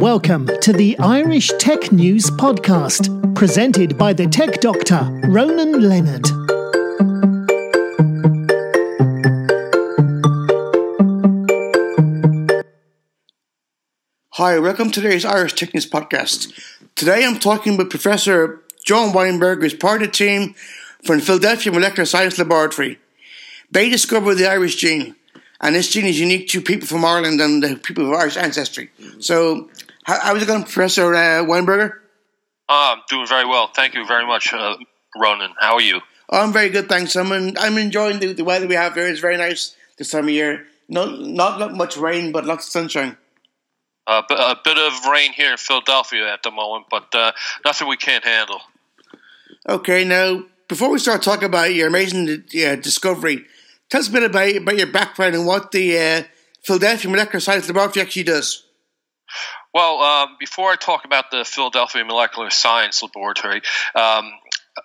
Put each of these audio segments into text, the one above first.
Welcome to the Irish Tech News Podcast, presented by the tech doctor, Ronan Leonard. Hi, welcome to today's Irish Tech News Podcast. Today I'm talking with Professor John Weinberger, who's part of the team from the Philadelphia Molecular Science Laboratory. They discovered the Irish gene, and this gene is unique to people from Ireland and the people of Irish ancestry. So, how, how's it going, Professor uh, Weinberger? Uh, I'm doing very well. Thank you very much, uh, Ronan. How are you? Oh, I'm very good, thanks. I'm, I'm enjoying the, the weather we have here. It's very nice this time of year. No, not, not much rain, but lots of sunshine. Uh, a bit of rain here in Philadelphia at the moment, but uh, nothing we can't handle. Okay, now before we start talking about your amazing uh, discovery, tell us a bit about, about your background and what the uh, Philadelphia Molecular Science Laboratory actually does. Well, um, before I talk about the Philadelphia Molecular Science Laboratory, um,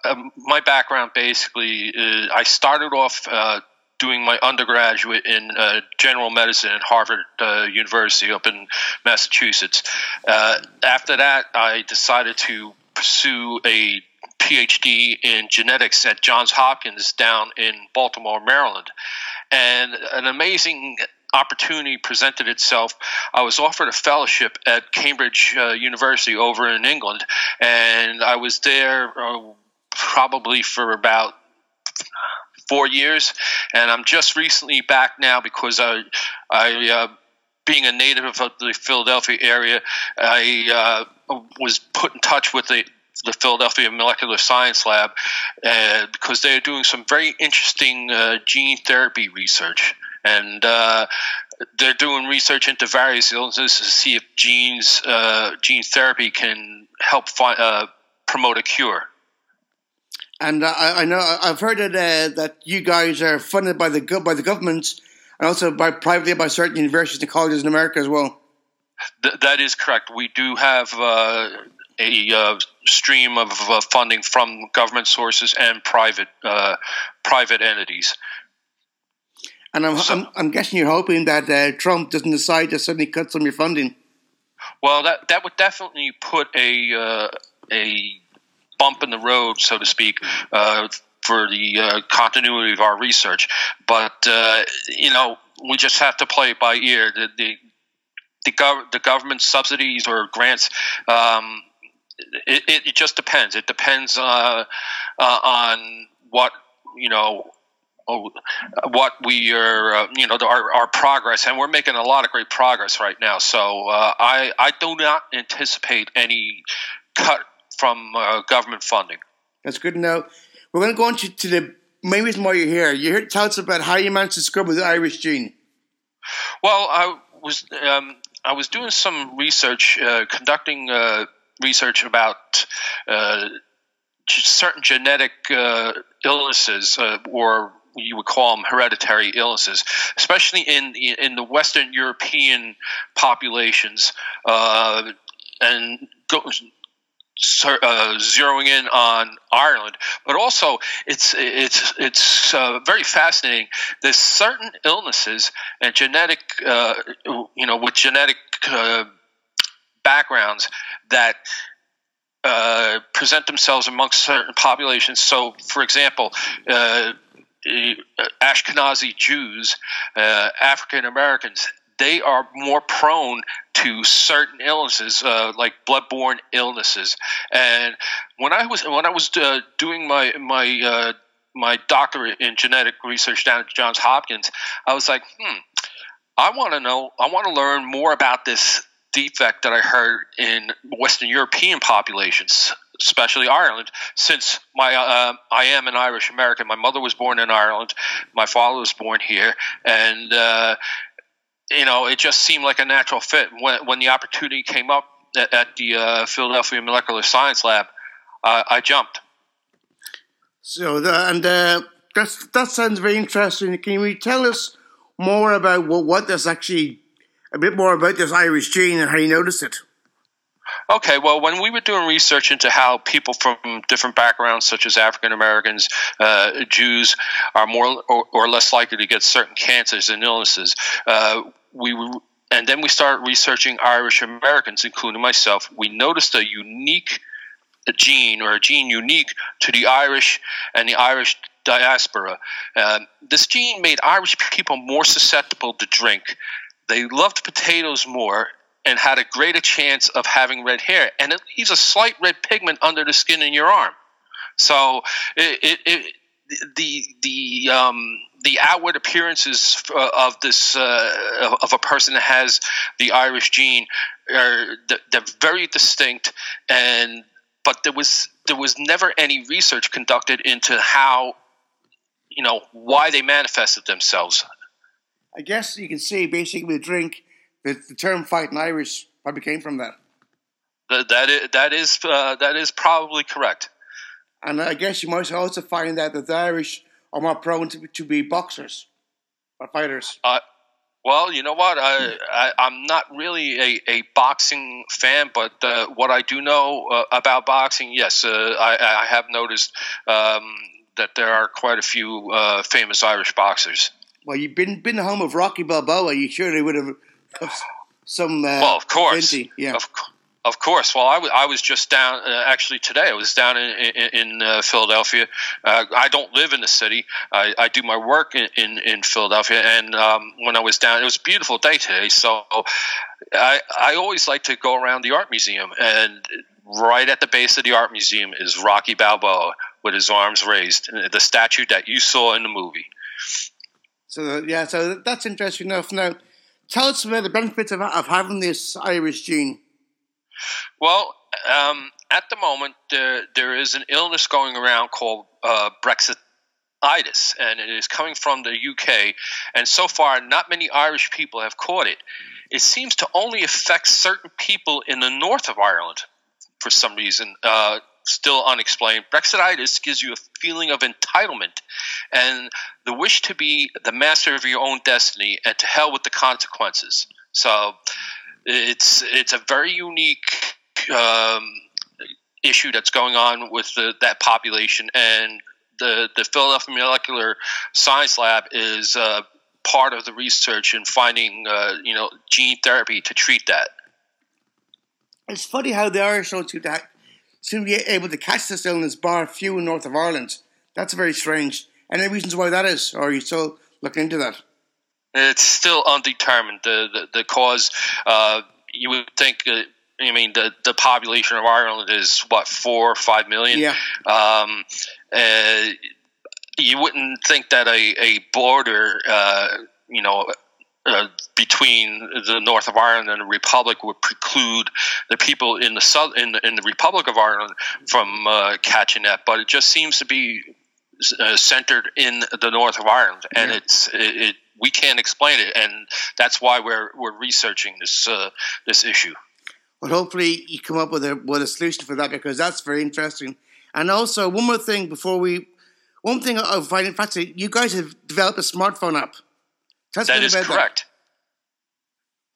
um, my background basically, is, I started off uh, doing my undergraduate in uh, general medicine at Harvard uh, University up in Massachusetts. Uh, after that, I decided to pursue a PhD in genetics at Johns Hopkins down in Baltimore, Maryland. And an amazing opportunity presented itself. I was offered a fellowship at Cambridge uh, University over in England, and I was there uh, probably for about four years, and I'm just recently back now because I, I uh, being a native of the Philadelphia area, I uh, was put in touch with the the Philadelphia Molecular Science Lab uh, because they're doing some very interesting uh, gene therapy research. And uh, they're doing research into various illnesses to see if genes, uh, gene therapy can help fi- promote a cure. And uh, I, I know I've heard that uh, that you guys are funded by the by the government and also by privately by certain universities and colleges in America as well. Th- that is correct. We do have uh, a uh, stream of uh, funding from government sources and private uh, private entities. And I'm, so, I'm, I'm, guessing you're hoping that Trump doesn't decide to suddenly cut some of your funding. Well, that that would definitely put a a bump in the road, so to speak, uh, for the uh, continuity of our research. But uh, you know, we just have to play it by ear. The the the, gov- the government subsidies or grants. Um, it, it, just depends. It depends uh, uh, on what you know what we are, uh, you know, our, our progress, and we're making a lot of great progress right now. So uh, I I do not anticipate any cut from uh, government funding. That's good to know. We're going to go into to the main reason why you're here. You're here to tell us about how you managed to scrub with the Irish gene. Well, I was um, I was doing some research, uh, conducting uh, research about uh, certain genetic uh, illnesses, uh, or you would call them hereditary illnesses, especially in in the Western European populations, uh, and go, uh, zeroing in on Ireland, but also it's it's it's uh, very fascinating. There's certain illnesses and genetic, uh, you know, with genetic uh, backgrounds that uh, present themselves amongst certain populations. So, for example. Uh, Ashkenazi Jews, African Americans, they are more prone to certain illnesses, uh, like bloodborne illnesses. And when I was when I was uh, doing my my uh, my doctorate in genetic research down at Johns Hopkins, I was like, hmm, I want to know, I want to learn more about this defect that I heard in Western European populations, especially Ireland, since my uh, I am an Irish American. My mother was born in Ireland, my father was born here, and uh, you know, it just seemed like a natural fit. When, when the opportunity came up at, at the uh, Philadelphia Molecular Science Lab, uh, I jumped. So, the, and uh, that's, that sounds very interesting. Can you tell us more about what, what this actually, a bit more about this Irish gene and how you noticed it? Okay, well, when we were doing research into how people from different backgrounds, such as African Americans, uh, Jews, are more or, or, less likely to get certain cancers and illnesses, uh, we and then we started researching Irish Americans, including myself. We noticed a unique gene or a gene unique to the Irish and the Irish diaspora. Uh, this gene made Irish people more susceptible to drink. They loved potatoes more and had a greater chance of having red hair. And it leaves a slight red pigment under the skin in your arm. So it, it, it the the um, the outward appearances of this uh, of a person that has the Irish gene are they're very distinct, and but there was there was never any research conducted into how you know why they manifested themselves. I guess you can say basically with drink that the term "fighting Irish" probably came from that. That that is that is, uh, that is probably correct. And I guess you might also find that the Irish are more prone to, to be boxers or fighters. Uh, well, you know what? I, I am not really a, a boxing fan, but uh, what I do know uh, about boxing, yes, uh, I, I have noticed um, that there are quite a few uh, famous Irish boxers. Well, you've been been the home of Rocky Balboa. You surely would have some. Uh, well, of course, yeah. Of, of course. Well, I, w- I was just down uh, actually today. I was down in in, in uh, Philadelphia. Uh, I don't live in the city. I, I do my work in, in, in Philadelphia. And um, when I was down, it was a beautiful day today. So I I always like to go around the art museum, and right at the base of the art museum is Rocky Balboa with his arms raised, the statue that you saw in the movie. So yeah, so that's interesting enough. Now, tell us about the benefits of, of having this Irish gene. Well, um, at the moment, there, there is an illness going around called uh, Brexititis, and it is coming from the UK. And so far, not many Irish people have caught it. It seems to only affect certain people in the north of Ireland for some reason. Uh, still unexplained. Brexititis gives you a feeling of entitlement and the wish to be the master of your own destiny and to hell with the consequences. So it's it's a very unique um, issue that's going on with the, that population, and the the Philadelphia Molecular Science Lab is uh, part of the research in finding uh, you know gene therapy to treat that. It's funny how the Irish don't seem to, seem to be able to catch this illness, bar few in north of Ireland. That's very strange. Any reasons why that is, or are you still looking into that? It's still undetermined. The the, the cause. Uh, you would think. Uh, I mean, the the population of Ireland is what four or five million. Yeah. Um, uh, you wouldn't think that a a border, uh, you know. Uh, between the north of Ireland and the Republic would preclude the people in the south in the, in the Republic of Ireland from uh, catching that, but it just seems to be uh, centered in the north of Ireland, and yeah. it's it, it, we can't explain it, and that's why we're we're researching this uh, this issue. Well, hopefully you come up with a with a solution for that because that's very interesting. And also, one more thing before we, one thing I find fascinating, you guys have developed a smartphone app. Tell that is correct.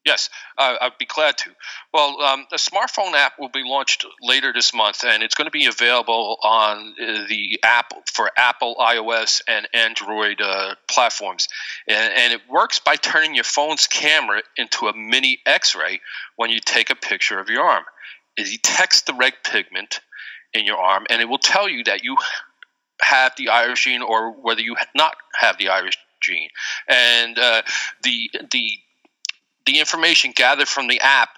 Yes, uh, I'd be glad to. Well, um, the smartphone app will be launched later this month, and it's going to be available on uh, the app for Apple iOS and Android uh, platforms. And, and, it works by turning your phone's camera into a mini X-ray when you take a picture of your arm. It detects the red pigment in your arm, and it will tell you that you have the Irish gene or whether you not have the Irish gene. And uh, the the the information gathered from the app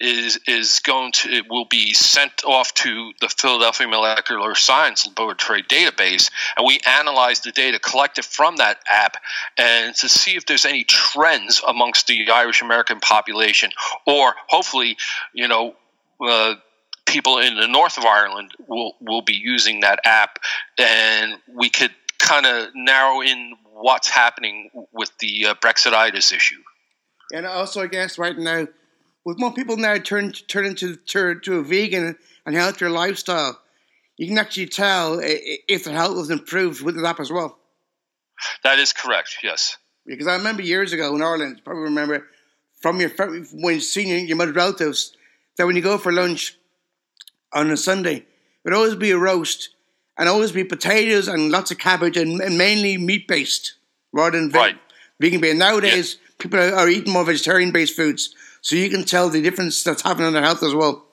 is is going to it will be sent off to the Philadelphia Molecular Science Laboratory database, and we analyze the data collected from that app and to see if there's any trends amongst the Irish American population, or hopefully, you know. Uh, people in the north of Ireland will will be using that app, and we could kind of narrow in what's happening with the uh, Brexititis issue. And also, I guess right now, with more people now turn turn into turn to a vegan and healthier lifestyle, you can actually tell if their health was improved with the app as well. That is correct. Yes. Because I remember years ago in Ireland, probably remember from your when seeing your mother relatives that when you go for lunch on a Sunday, it would always be a roast and always be potatoes and lots of cabbage and, and mainly meat based rather than right. vegan. Nowadays. Yeah people are, are eating more vegetarian-based foods, so you can tell the difference that's happening in their health as well.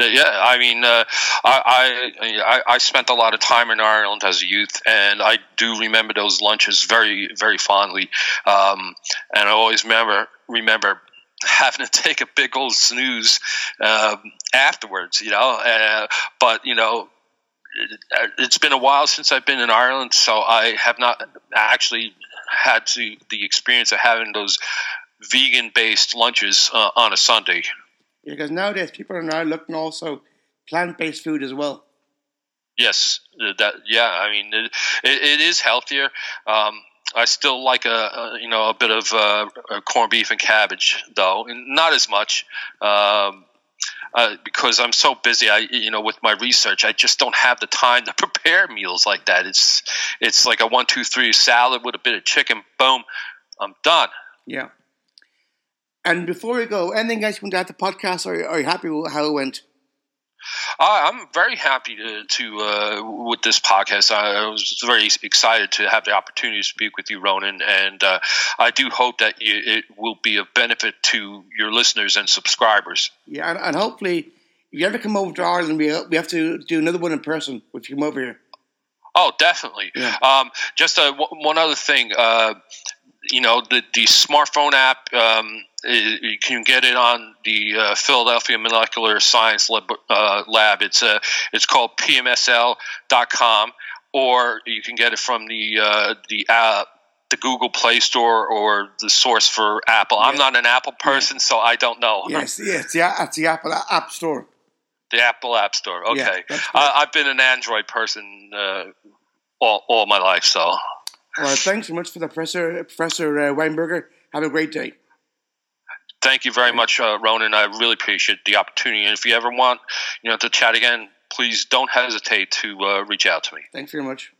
Yeah, I mean, uh, I, I I spent a lot of time in Ireland as a youth, and I do remember those lunches very very fondly. Um, and I always remember remember having to take a big old snooze um, afterwards, you know. Uh, but you know, it, has been a while since I've been in Ireland, so I have not actually had to the experience of having those vegan based lunches uh, on a Sunday. Yeah, because nowadays people are now looking also plant based food as well. Yes, that yeah. I mean, it, it, it is healthier. Um, I still like a, a, you know a bit of uh, corned beef and cabbage though, and not as much. Um, uh, because I'm so busy, I you know with my research, I just don't have the time to prepare meals like that. It's it's like a one two three salad with a bit of chicken. Boom, I'm done. Yeah. And before we go, anything else you want to add to the podcast? Or are you happy with how it went? Uh, I'm very happy to, to uh, with this podcast. I, I, was very excited to have the opportunity to speak with you, Ronan, and uh, I do hope that you, it will be of benefit to your listeners and subscribers. Yeah, and, and, hopefully, if you ever come over to Ireland, we we have to do another one in person if you come over here. Oh, definitely. Yeah. Um, just uh, one other thing. Uh, you know, the, the smartphone app, um, you can get it on the uh, Philadelphia Molecular Science Lab. Uh, lab. It's, uh, it's called pmsl.com, or you can get it from the, uh, the app the Google Play Store or the source for Apple. Yeah. I'm not an Apple person, yeah. so I don't know. Yes, yes, yeah, it's the Apple App Store. The Apple App Store. Okay, yeah, I've been an Android person uh, all all my life, so well, thanks so much for the Professor Professor uh, Weinberger. Have a great day. Thank you very much, uh, Ronan. I really appreciate the opportunity. And if you ever want, you know, to chat again, please don't hesitate to uh, reach out to me. Thanks very much.